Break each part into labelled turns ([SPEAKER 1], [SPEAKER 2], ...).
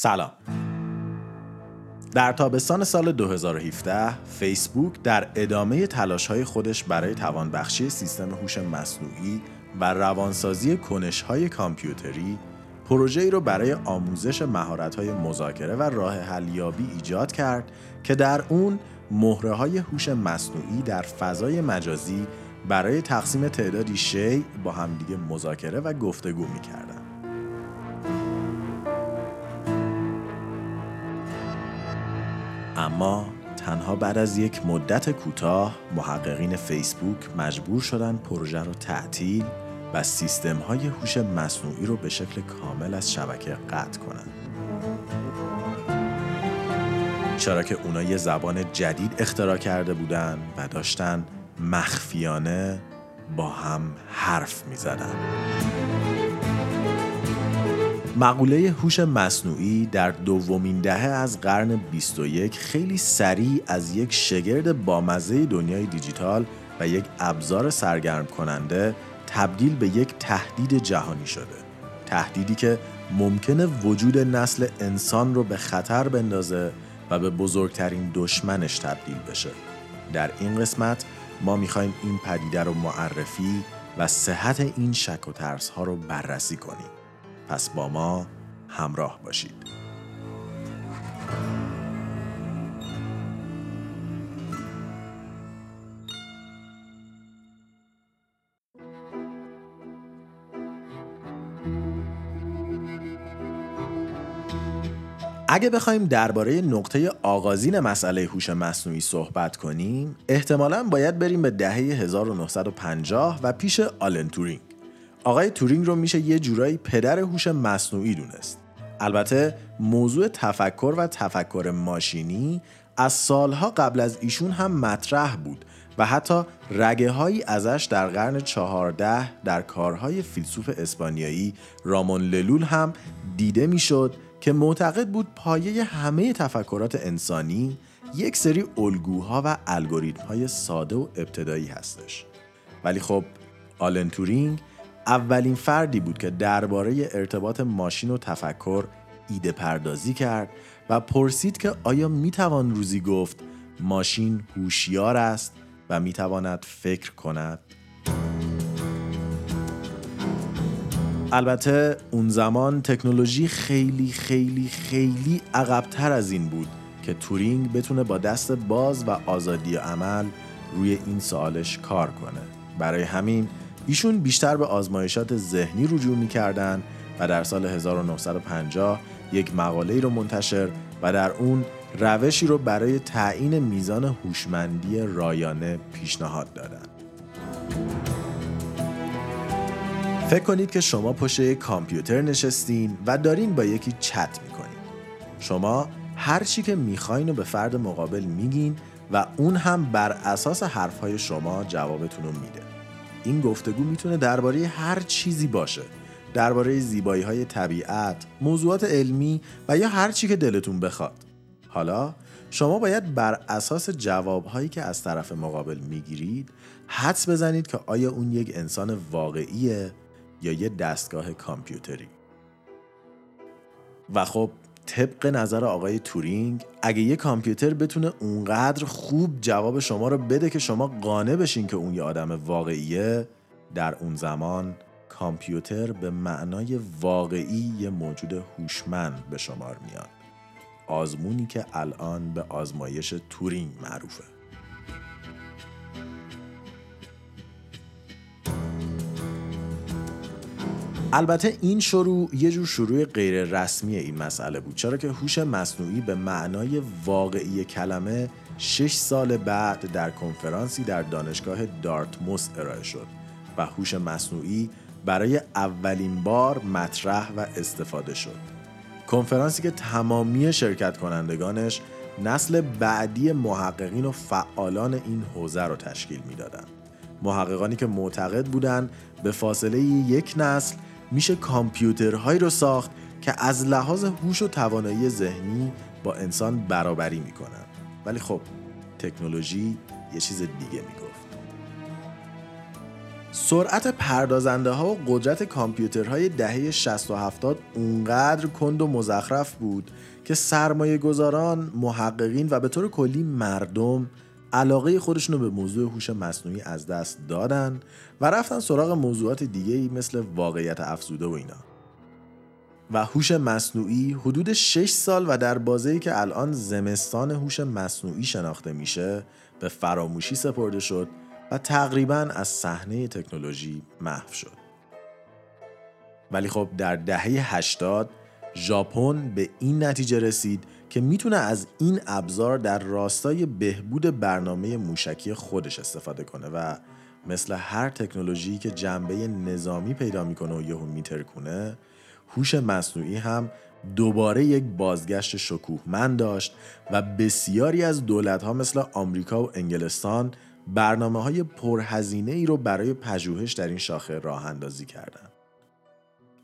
[SPEAKER 1] سلام در تابستان سال 2017 فیسبوک در ادامه تلاش‌های خودش برای توانبخشی سیستم هوش مصنوعی و روانسازی کنش‌های کامپیوتری پروژه‌ای رو برای آموزش مهارت‌های مذاکره و راه حلیابی ایجاد کرد که در اون مهره های هوش مصنوعی در فضای مجازی برای تقسیم تعدادی شی با همدیگه مذاکره و گفتگو می‌کردن. اما تنها بعد از یک مدت کوتاه محققین فیسبوک مجبور شدن پروژه رو تعطیل و سیستم های هوش مصنوعی رو به شکل کامل از شبکه قطع کنند. چرا که اونا یه زبان جدید اختراع کرده بودن و داشتن مخفیانه با هم حرف می زدن. مقوله هوش مصنوعی در دومین دهه از قرن 21 خیلی سریع از یک شگرد بامزه دنیای دیجیتال و یک ابزار سرگرم کننده تبدیل به یک تهدید جهانی شده. تهدیدی که ممکنه وجود نسل انسان رو به خطر بندازه و به بزرگترین دشمنش تبدیل بشه. در این قسمت ما می‌خوایم این پدیده رو معرفی و صحت این شک و ترس ها رو بررسی کنیم. پس با ما همراه باشید. اگه بخوایم درباره نقطه آغازین مسئله هوش مصنوعی صحبت کنیم احتمالا باید بریم به دهه 1950 و پیش آلن تورینگ آقای تورینگ رو میشه یه جورایی پدر هوش مصنوعی دونست. البته موضوع تفکر و تفکر ماشینی از سالها قبل از ایشون هم مطرح بود و حتی رگه هایی ازش در قرن چهارده در کارهای فیلسوف اسپانیایی رامون للول هم دیده می‌شد که معتقد بود پایه همه تفکرات انسانی یک سری الگوها و الگوریتم های ساده و ابتدایی هستش. ولی خب آلن تورینگ اولین فردی بود که درباره ارتباط ماشین و تفکر ایده پردازی کرد و پرسید که آیا می‌توان روزی گفت ماشین هوشیار است و می‌تواند فکر کند؟ البته اون زمان تکنولوژی خیلی خیلی خیلی عقبتر از این بود که تورینگ بتونه با دست باز و آزادی عمل روی این سوالش کار کنه. برای همین ایشون بیشتر به آزمایشات ذهنی رجوع می‌کردن و در سال 1950 یک مقاله رو منتشر و در اون روشی رو برای تعیین میزان هوشمندی رایانه پیشنهاد دادن. فکر کنید که شما پشت یک کامپیوتر نشستین و دارین با یکی چت می‌کنین. شما هر چی که می‌خواین و به فرد مقابل میگین و اون هم بر اساس حرفهای شما جوابتون رو میده. این گفتگو می‌تونه درباره هر چیزی باشه. درباره زیبایی های طبیعت، موضوعات علمی و یا هر چی که دلتون بخواد. حالا شما باید بر اساس جوابهایی که از طرف مقابل می‌گیرید حدس بزنید که آیا اون یک انسان واقعیه یا یه دستگاه کامپیوتری و خب طبق نظر آقای تورینگ اگه یه کامپیوتر بتونه اونقدر خوب جواب شما رو بده که شما قانع بشین که اون یه آدم واقعیه در اون زمان کامپیوتر به معنای واقعی یه موجود هوشمند به شمار میاد. آزمونی که الان به آزمایش تورینگ معروفه. البته این شروع یه جور شروع غیر رسمی این مسئله بود چرا که هوش مصنوعی به معنای واقعی کلمه شش سال بعد در کنفرانسی در دانشگاه دارتموس ارائه شد و هوش مصنوعی برای اولین بار مطرح و استفاده شد. کنفرانسی که تمامی شرکت کنندگانش نسل بعدی محققین و فعالان این حوزه رو تشکیل می‌دادند. محققانی که معتقد بودند به فاصله یک نسل میشه کامپیوترهایی رو ساخت که از لحاظ هوش و توانایی ذهنی با انسان برابری می‌کنن. ولی خب تکنولوژی یه چیز دیگه می‌گفت. سرعت پردازنده ها و قدرت کامپیوترهای دهه 60 و 70 اونقدر کند و مزخرف بود که سرمایه گذاران، محققین و به طور کلی مردم علاقه خودشون رو به موضوع هوش مصنوعی از دست دادن و رفتن سراغ موضوعات دیگه مثل واقعیت افزوده و اینا و هوش مصنوعی حدود 6 سال و در بازه‌ای که الان زمستان هوش مصنوعی شناخته میشه به فراموشی سپرده شد و تقریبا از صحنه تکنولوژی محو شد. ولی خب در دهه 80 ژاپن به این نتیجه رسید که می‌تونه از این ابزار در راستای بهبود برنامه موشکی خودش استفاده کنه و مثل هر تکنولوژی که جنبه نظامی پیدا می‌کنه و یهو میترکونه هوش مصنوعی هم دوباره یک بازگشت شکوهمند داشت و بسیاری از دولت ها مثل آمریکا و انگلستان برنامه های پرهزینه ای رو برای پژوهش در این شاخه راه اندازی کردند.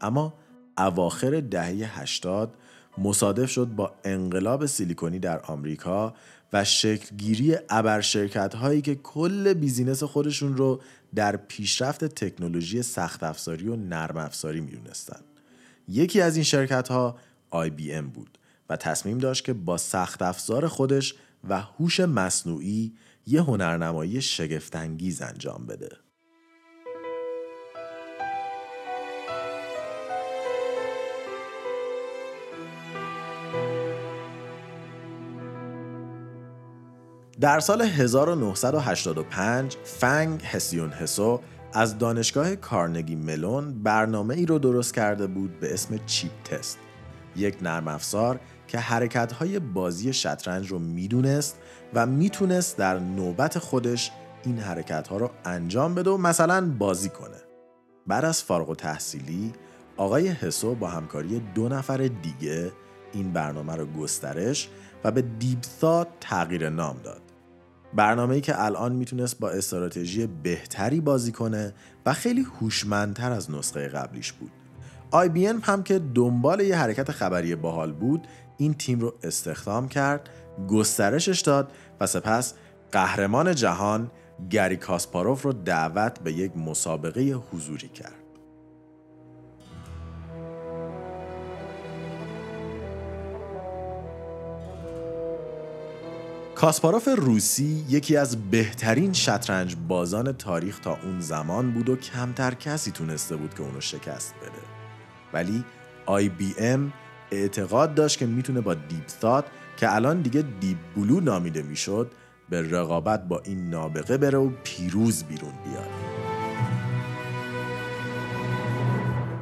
[SPEAKER 1] اما اواخر دهه 80 مصادف شد با انقلاب سیلیکونی در آمریکا و شکلگیری ابر شرکت هایی که کل بیزینس خودشون رو در پیشرفت تکنولوژی سخت افزاری و نرم افزاری می‌دونستن. یکی از این شرکت ها IBM بود و تصمیم داشت که با سخت افزار خودش و هوش مصنوعی یه هنرنمایی شگفتانگیز انجام بده. در سال 1985 فنگ هسیون هسو از دانشگاه کارنگی ملون برنامه ای رو درست کرده بود به اسم چیپ تست. یک نرم افزار که حرکت های بازی شطرنج رو می‌دونست و می‌تونست در نوبت خودش این حرکت ها رو انجام بده و مثلا بازی کنه. بعد از فارغ و تحصیلی آقای حسو با همکاری دو نفر دیگه این برنامه رو گسترش و به دیپ تغییر نام داد. برنامه‌ای که الان می‌تونست با استراتژی بهتری بازی کنه و خیلی هوشمندتر از نسخه قبلیش بود. IBM هم که دنبال یه حرکت خبری باحال بود این تیم رو استخدام کرد گسترشش داد و سپس قهرمان جهان گری کاسپاروف رو دعوت به یک مسابقه حضوری کرد کاسپاروف روسی یکی از بهترین شطرنج بازان تاریخ تا اون زمان بود و کمتر کسی تونسته بود که اونو شکست بده. ولی IBM اعتقاد داشت که می‌تونه با Deep Thought که الان دیگه Deep Blue نامیده می‌شد به رقابت با این نابغه بره و پیروز بیرون بیاد.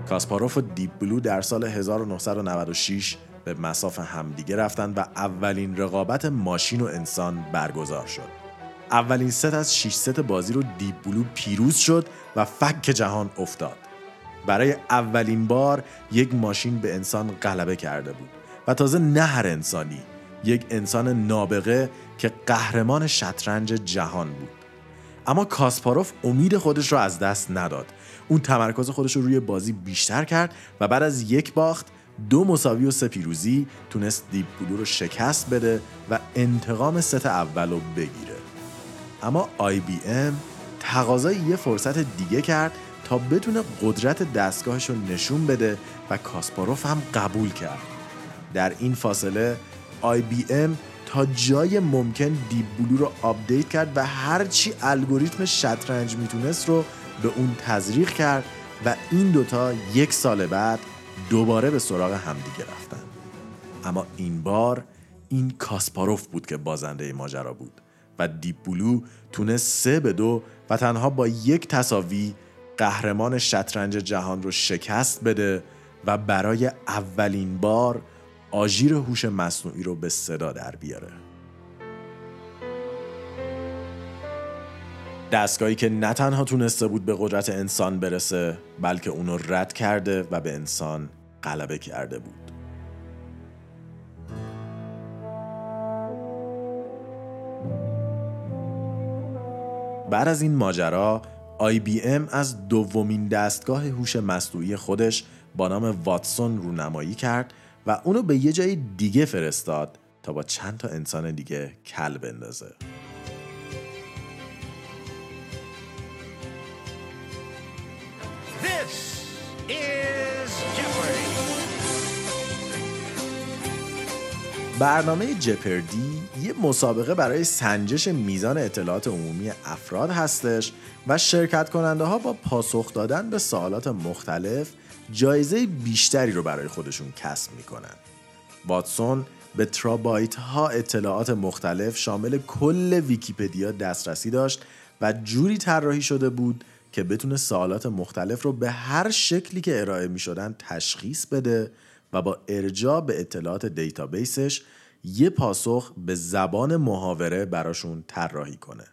[SPEAKER 1] کاسپاروف و Deep Blue در سال 1996 به مصاف همدیگه رفتن و اولین رقابت ماشین و انسان برگزار شد. اولین ست از 6 ست بازی رو Deep Blue پیروز شد و فک جهان افتاد. برای اولین بار یک ماشین به انسان غلبه کرده بود و تازه نه هر انسانی یک انسان نابغه که قهرمان شطرنج جهان بود. اما کاسپاروف امید خودش را از دست نداد. اون تمرکز خودش رو روی بازی بیشتر کرد و بعد از یک باخت دو مساوی و سه پیروزی تونست Deep Blue رو شکست بده و انتقام ست اول رو بگیره. اما IBM تقاضای یه فرصت دیگه کرد تا بتونه قدرت دستگاهش رو نشون بده و کاسپاروف هم قبول کرد. در این فاصله IBM تا جای ممکن Deep Blue رو update کرد و هرچی الگوریتم شطرنج می‌تونست رو به اون تزریق کرد و این دوتا یک سال بعد دوباره به سراغ همدیگه رفتن. اما این بار این کاسپاروف بود که بازنده ماجرا بود و دیپ بلو تونست سه به دو و تنها با یک تصاوی قهرمان شطرنج جهان رو شکست بده و برای اولین بار آژیر هوش مصنوعی رو به صدا در بیاره. دستگاهی که نه تنها تونسته بود به قدرت انسان برسه بلکه اونو رد کرده و به انسان غلبه کرده بود. بعد از این ماجرا IBM از دومین دستگاه هوش مصنوعی خودش با نام واتسون رونمایی کرد و اونو به یه جای دیگه فرستاد تا با چند تا انسان دیگه کل بندازه. برنامه جپردی یه مسابقه برای سنجش میزان اطلاعات عمومی افراد هستش و شرکت کننده ها با پاسخ دادن به سوالات مختلف جایزه بیشتری رو برای خودشون کسب می‌کنن. واتسون به ترابایت ها اطلاعات مختلف شامل کل ویکیپدیا دسترسی داشت و جوری طراحی شده بود که بتونه سوالات مختلف رو به هر شکلی که ارائه می شدن تشخیص بده و با ارجاع به اطلاعات دیتابیسش یه پاسخ به زبان محاوره براشون طراحی کنه.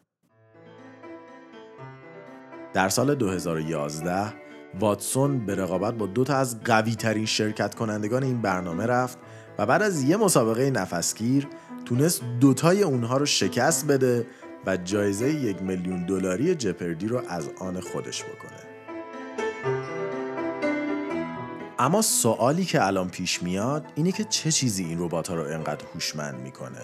[SPEAKER 1] در سال 2011 واتسون به رقابت با دو تا از قوی ترین شرکت کنندگان این برنامه رفت و بعد از یه مسابقه نفسگیر تونست دوتای اونها رو شکست بده و جایزه یک میلیون دلاری جپردی رو از آن خودش بکنه. اما سوالی که الان پیش میاد اینه که چه چیزی این ربات ها رو انقدر هوشمند می‌کنه؟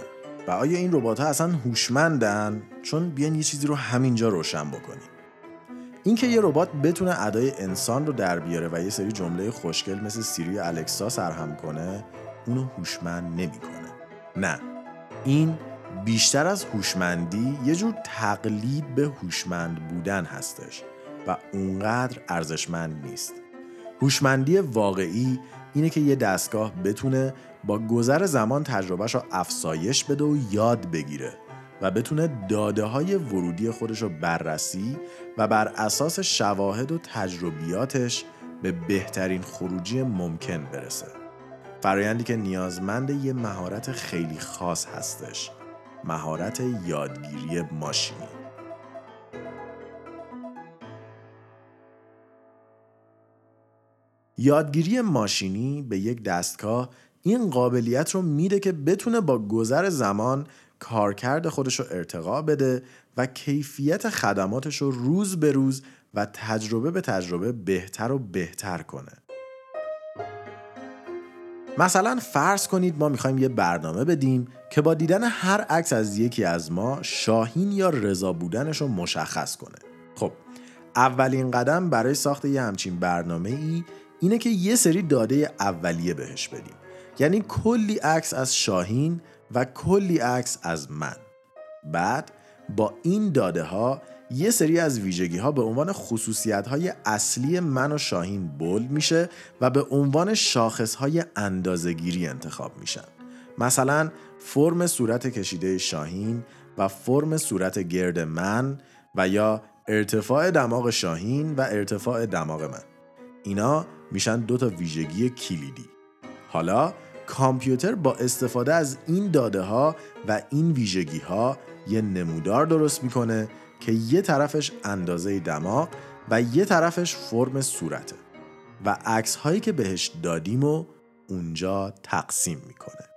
[SPEAKER 1] و آیا این ربات ها اصلا هوشمندن؟ چون بیان یه چیزی رو همینجا روشن بکنیم. اینکه یه ربات بتونه ادای انسان رو در بیاره و یه سری جمله خوشگل مثل سیری الکسا سرهم کنه اونو هوشمند نمی‌کنه. نه. این بیشتر از هوشمندی یه جور تقلید به هوشمند بودن هستش و اونقدر ارزشمند نیست. هوشمندی واقعی اینه که یه دستگاه بتونه با گذر زمان تجربهش رو افسایش بده و یاد بگیره و بتونه داده های ورودی خودش رو بررسی و بر اساس شواهد و تجربیاتش به بهترین خروجی ممکن برسه. فرایندی که نیازمند یه مهارت خیلی خاص هستش. مهارت یادگیری ماشینی. یادگیری ماشینی به یک دستگاه این قابلیت رو میده که بتونه با گذر زمان کارکرد خودش رو ارتقا بده و کیفیت خدماتش رو روز به روز و تجربه به تجربه بهتر و بهتر کنه. مثلا فرض کنید ما می‌خوایم یه برنامه بدیم که با دیدن هر عکس از یکی از ما شاهین یا رضا بودنش رو مشخص کنه. خب اولین قدم برای ساخت یه همچین برنامه ای اینه که یه سری داده اولیه بهش بدیم. یعنی کلی عکس از شاهین و کلی عکس از من. بعد با این داده ها یه سری از ویژگی ها به عنوان خصوصیت های اصلی من و شاهین بولد میشه و به عنوان شاخص های اندازگیری انتخاب میشن. مثلا فرم صورت کشیده شاهین و فرم صورت گرد من و یا ارتفاع دماغ شاهین و ارتفاع دماغ من. اینا میشن دو تا ویژگی کلیدی. حالا کامپیوتر با استفاده از این داده ها و این ویژگی ها یه نمودار درست می‌کنه که یه طرفش اندازه دماغ و یه طرفش فرم صورته و عکس هایی که بهش دادیم و اونجا تقسیم می‌کنه.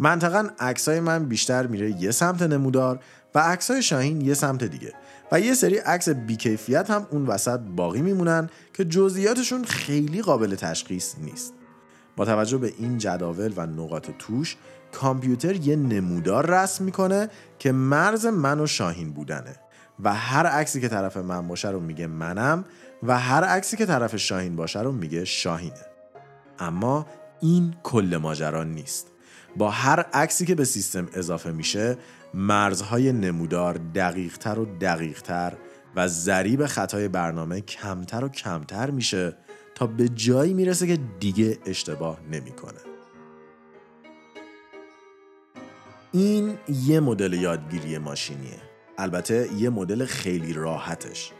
[SPEAKER 1] منطقا عکس های من بیشتر میره یه سمت نمودار و عکس های شاهین یه سمت دیگه. و یه سری عکس بیکیفیت هم اون وسط باقی میمونن که جزئیاتشون خیلی قابل تشخیص نیست. با توجه به این جداول و نقاط توش کامپیوتر یه نمودار رسم می‌کنه که مرز من و شاهین بودنه. و هر عکسی که طرف من باشه رو میگه منم و هر عکسی که طرف شاهین باشه رو میگه شاهینه. اما این کل ماجرا نیست. با هر عکسی که به سیستم اضافه میشه مرزهای نمودار دقیقتر و دقیقتر و ضریب خطای برنامه کمتر و کمتر میشه تا به جایی می‌رسه که دیگه اشتباه نمی‌کنه. این یه مدل یادگیری ماشینیه. البته یه مدل خیلی راحتش.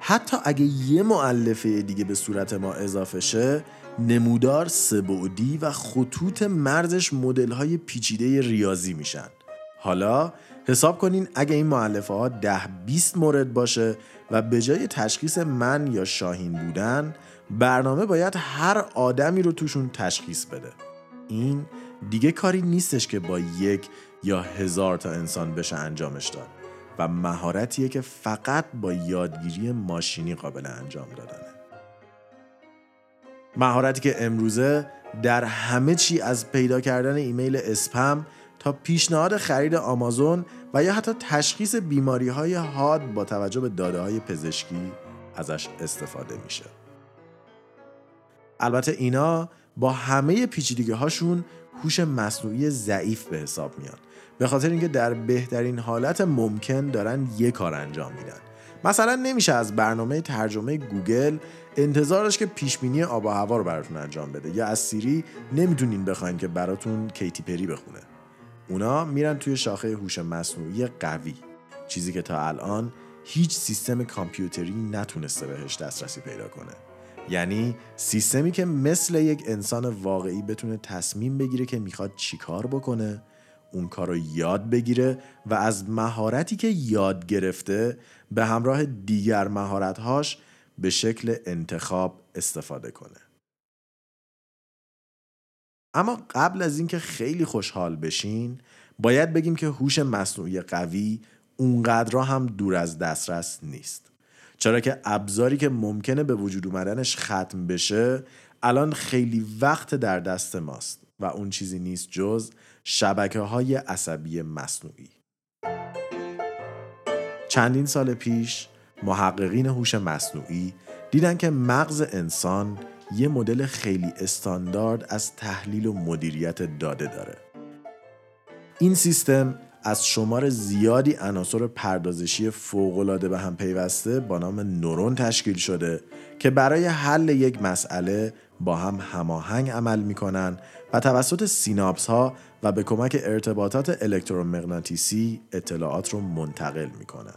[SPEAKER 1] حتی اگه یه معلفه دیگه به صورت ما اضافه شه نمودار سبعدی و خطوط مرزش مدل های پیچیده ریاضی میشن. حالا حساب کنین اگه این معلفه ها ده 20 مورد باشه و به جای تشخیص من یا شاهین بودن برنامه باید هر آدمی رو توشون تشخیص بده. این دیگه کاری نیستش که با یک یا هزار تا انسان بشه انجامش داد. و مهارتیه که فقط با یادگیری ماشینی قابل انجام دادنه مهارتی که امروزه در همه چی از پیدا کردن ایمیل اسپم تا پیشنهاد خرید آمازون و یا حتی تشخیص بیماری های حاد با توجه به داده های پزشکی ازش استفاده میشه. البته اینا با همه پیچیدگی هاشون هوش مصنوعی ضعیف به حساب میان به خاطر اینکه در بهترین حالت ممکن دارن یک کار انجام میدن. مثلا نمیشه از برنامه ترجمه گوگل انتظارش که پیشبینی آب و هوا رو براتون انجام بده یا از سیری نمی‌تونین بخواین که براتون کیتی پری بخونه. اونا میرن توی شاخه هوش مصنوعی قوی. چیزی که تا الان هیچ سیستم کامپیوتری نتونسته بهش دسترسی پیدا کنه. یعنی سیستمی که مثل یک انسان واقعی بتونه تصمیم بگیره که می‌خواد چیکار بکنه اون کار رو یاد بگیره و از مهارتی که یاد گرفته به همراه دیگر مهارتهاش به شکل انتخاب استفاده کنه. اما قبل از اینکه خیلی خوشحال بشین باید بگیم که هوش مصنوعی قوی اونقدر هم دور از دسترس نیست. چرا که ابزاری که ممکنه به وجود اومدنش ختم بشه الان خیلی وقت در دست ماست و اون چیزی نیست جز شبکه های عصبی مصنوعی چندین سال پیش محققین هوش مصنوعی دیدن که مغز انسان یه مدل خیلی استاندارد از تحلیل و مدیریت داده داره. این سیستم از شمار زیادی عناصر پردازشی فوق‌العاده به هم پیوسته با نام نورون تشکیل شده که برای حل یک مسئله با هم هماهنگ عمل می‌کنن و توسط سیناپس ها و به کمک ارتباطات الکترومغناطیسی اطلاعات رو منتقل می‌کنن.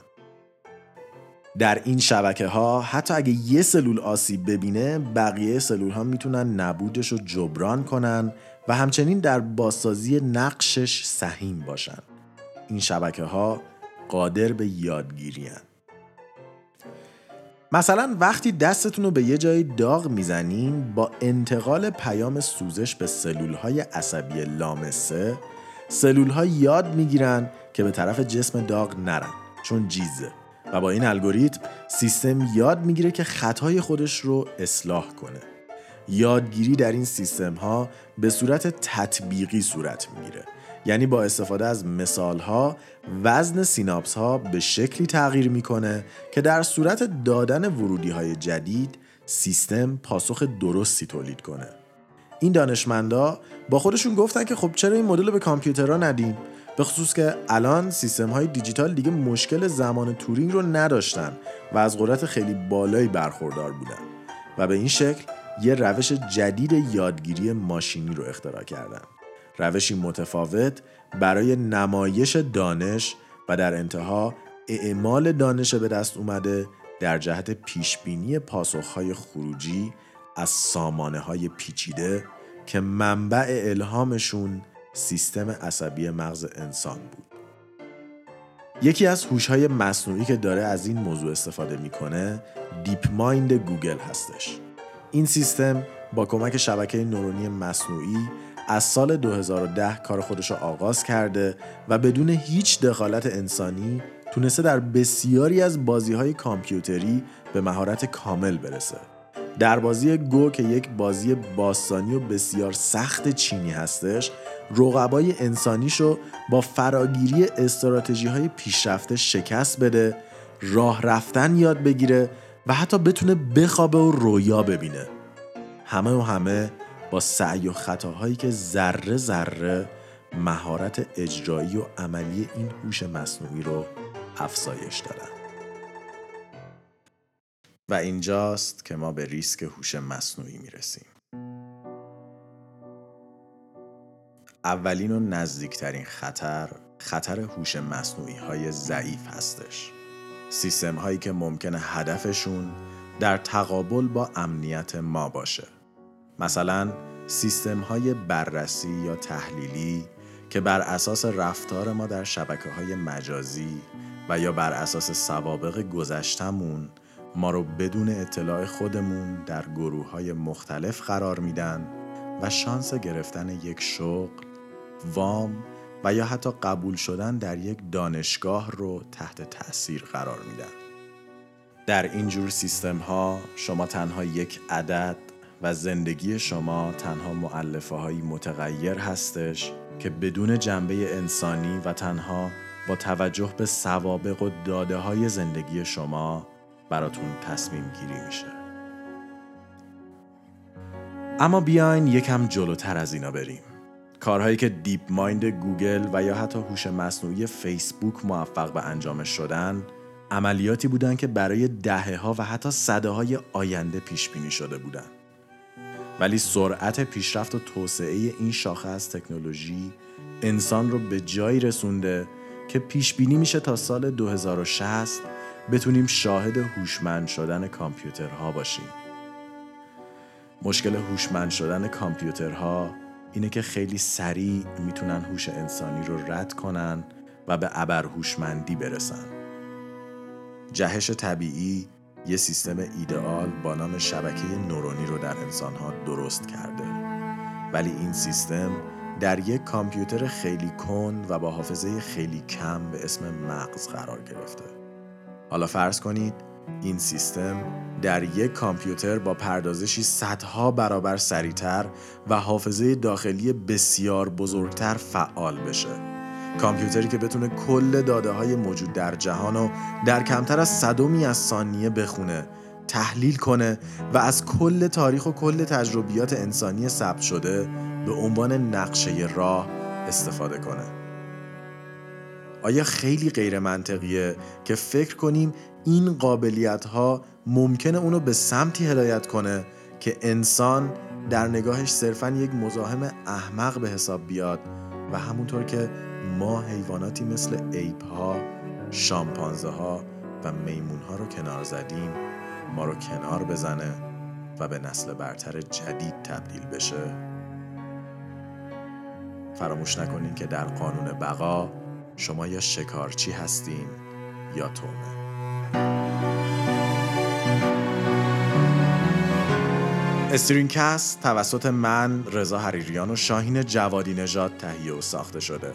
[SPEAKER 1] در این شبکه ها حتی اگه یه سلول آسیب ببینه بقیه سلول ها می‌تونن نبودش رو جبران کنن و همچنین در بازسازی نقشش سهیم باشن. این شبکه ها قادر به یادگیری هن. مثلا وقتی دستتون رو به یه جای داغ می‌زنین با انتقال پیام سوزش به سلول های عصبی لامسه سلول ها یاد می‌گیرن که به طرف جسم داغ نرن چون جیزه. و با این الگوریتم سیستم یاد می‌گیره که خطای خودش رو اصلاح کنه. یادگیری در این سیستم ها به صورت تطبیقی صورت می‌گیره. یعنی با استفاده از مثال ها وزن سیناپس ها به شکلی تغییر می‌کنه که در صورت دادن ورودی های جدید سیستم پاسخ درستی تولید کنه. این دانشمندا با خودشون گفتن که خب چرا این مدل به کامپیوترها ندیم؟ به خصوص که الان سیستم های دیجیتال دیگه مشکل زمان تورینگ رو نداشتن و از قدرت خیلی بالایی برخوردار بودن و به این شکل یه روش جدید یادگیری ماشینی رو اختراع کردن. روشی متفاوت برای نمایش دانش و در انتها اعمال دانش به دست اومده در جهت پیشبینی پاسخهای خروجی از سامانه های پیچیده که منبع الهامشون سیستم عصبی مغز انسان بود. یکی از هوش‌های مصنوعی که داره از این موضوع استفاده می‌کنه DeepMind گوگل هستش. این سیستم با کمک شبکه نورونی مصنوعی از سال 2010 کار خودش را آغاز کرده و بدون هیچ دخالت انسانی تونسته در بسیاری از بازی های کامپیوتری به مهارت کامل برسه. در بازی گو که یک بازی باستانی و بسیار سخت چینی هستش رقبای انسانیشو با فراگیری استراتژی های پیشرفته شکست بده راه رفتن یاد بگیره و حتی بتونه بخوابه و رویا ببینه همه و همه با سعی و خطاهایی که ذره ذره مهارت اجرایی و عملی این هوش مصنوعی رو افزایش دادن و اینجاست که ما به ریسک هوش مصنوعی می‌رسیم. اولین و نزدیکترین خطر خطر هوش مصنوعی های ضعیف هستش. سیستم هایی که ممکنه هدفشون در تقابل با امنیت ما باشه. مثلا سیستم های بررسی یا تحلیلی که بر اساس رفتار ما در شبکه های مجازی و یا بر اساس سوابق گذشتمون ما رو بدون اطلاع خودمون در گروه های مختلف قرار میدن و شانس گرفتن یک شغل، وام و یا حتی قبول شدن در یک دانشگاه رو تحت تاثیر قرار میدن. در این جور سیستم ها شما تنها یک عدد و زندگی شما تنها معلفه های متغیر هستش که بدون جنبه انسانی و تنها با توجه به سوابق و داده های زندگی شما براتون تصمیم گیری میشه اما بیاین یکم جلوتر از اینا بریم کارهایی که DeepMind گوگل و یا حتی هوش مصنوعی فیسبوک موفق به انجامش شدن عملیاتی بودند که برای دهه ها و حتی صده های آینده پیش بینی شده بودند. ولی سرعت پیشرفت و توسعه این شاخه از تکنولوژی انسان رو به جایی رسونده که پیش بینی میشه تا سال 2060 بتونیم شاهد هوشمند شدن کامپیوترها باشیم. مشکل هوشمند شدن کامپیوترها اینه که خیلی سریع می‌تونن هوش انسانی رو رد کنن و به ابر هوشمندی برسن. جهش طبیعی یه سیستم ایدئال با نام شبکه نورونی رو در انسانها درست کرده. ولی این سیستم در یک کامپیوتر خیلی کند و با حافظه خیلی کم به اسم مغز قرار گرفته. حالا فرض کنید این سیستم در یک کامپیوتر با پردازشی صدها برابر سریعتر و حافظه داخلی بسیار بزرگتر فعال بشه. کامپیوتری که بتونه کل داده های موجود در جهان رو در کمتر از صدومی از ثانیه بخونه تحلیل کنه و از کل تاریخ و کل تجربیات انسانی ثبت شده به عنوان نقشه راه استفاده کنه. آیا خیلی غیر منطقیه که فکر کنیم این قابلیت ها ممکنه اونو به سمتی هدایت کنه که انسان در نگاهش صرفا یک مزاحم احمق به حساب بیاد و همونطور که ما حیواناتی مثل ایپ ها، شامپانزه ها و میمون ها رو کنار زدیم ما رو کنار بزنه و به نسل برتر جدید تبدیل بشه. فراموش نکنین که در قانون بقا شما یا شکارچی هستین یا تومه. استرینکست توسط من رضا حریریان و شاهین جوادی نژاد تهیه و ساخته شده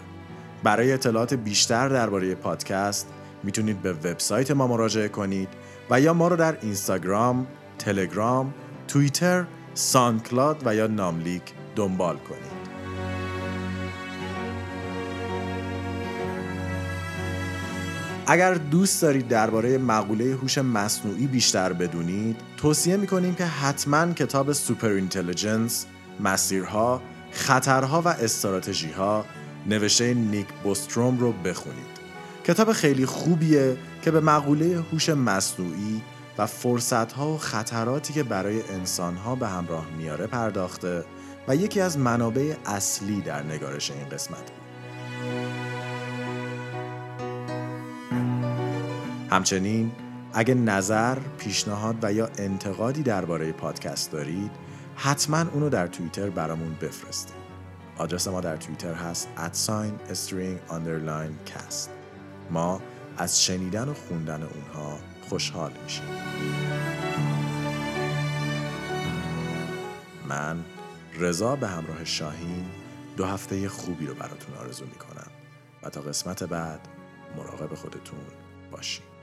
[SPEAKER 1] برای اطلاعات بیشتر درباره پادکست می‌تونید به وبسایت ما مراجعه کنید و یا ما رو در اینستاگرام، تلگرام، توییتر، SoundCloud و یا ناملیک دنبال کنید. اگر دوست دارید درباره مقوله هوش مصنوعی بیشتر بدونید، توصیه می‌کنیم که حتما کتاب Superintelligence، مسیرها، خطرها و استراتژیها نوشته نیک بوستروم رو بخونید. کتاب خیلی خوبیه که به مقوله هوش مصنوعی و فرصتها و خطراتی که برای انسانها به همراه میاره پرداخته و یکی از منابع اصلی در نگارش این قسمت بود. همچنین اگه نظر، پیشنهاد و یا انتقادی درباره پادکست دارید حتما اونو در توییتر برامون بفرستید. آدرس ما در توییتر هست ادساین استرینگ underline cast ما از شنیدن و خوندن اونها خوشحال میشیم. من رضا به همراه شاهین دو هفته خوبی رو براتون آرزو می‌کنم و تا قسمت بعد مراقب خودتون باشید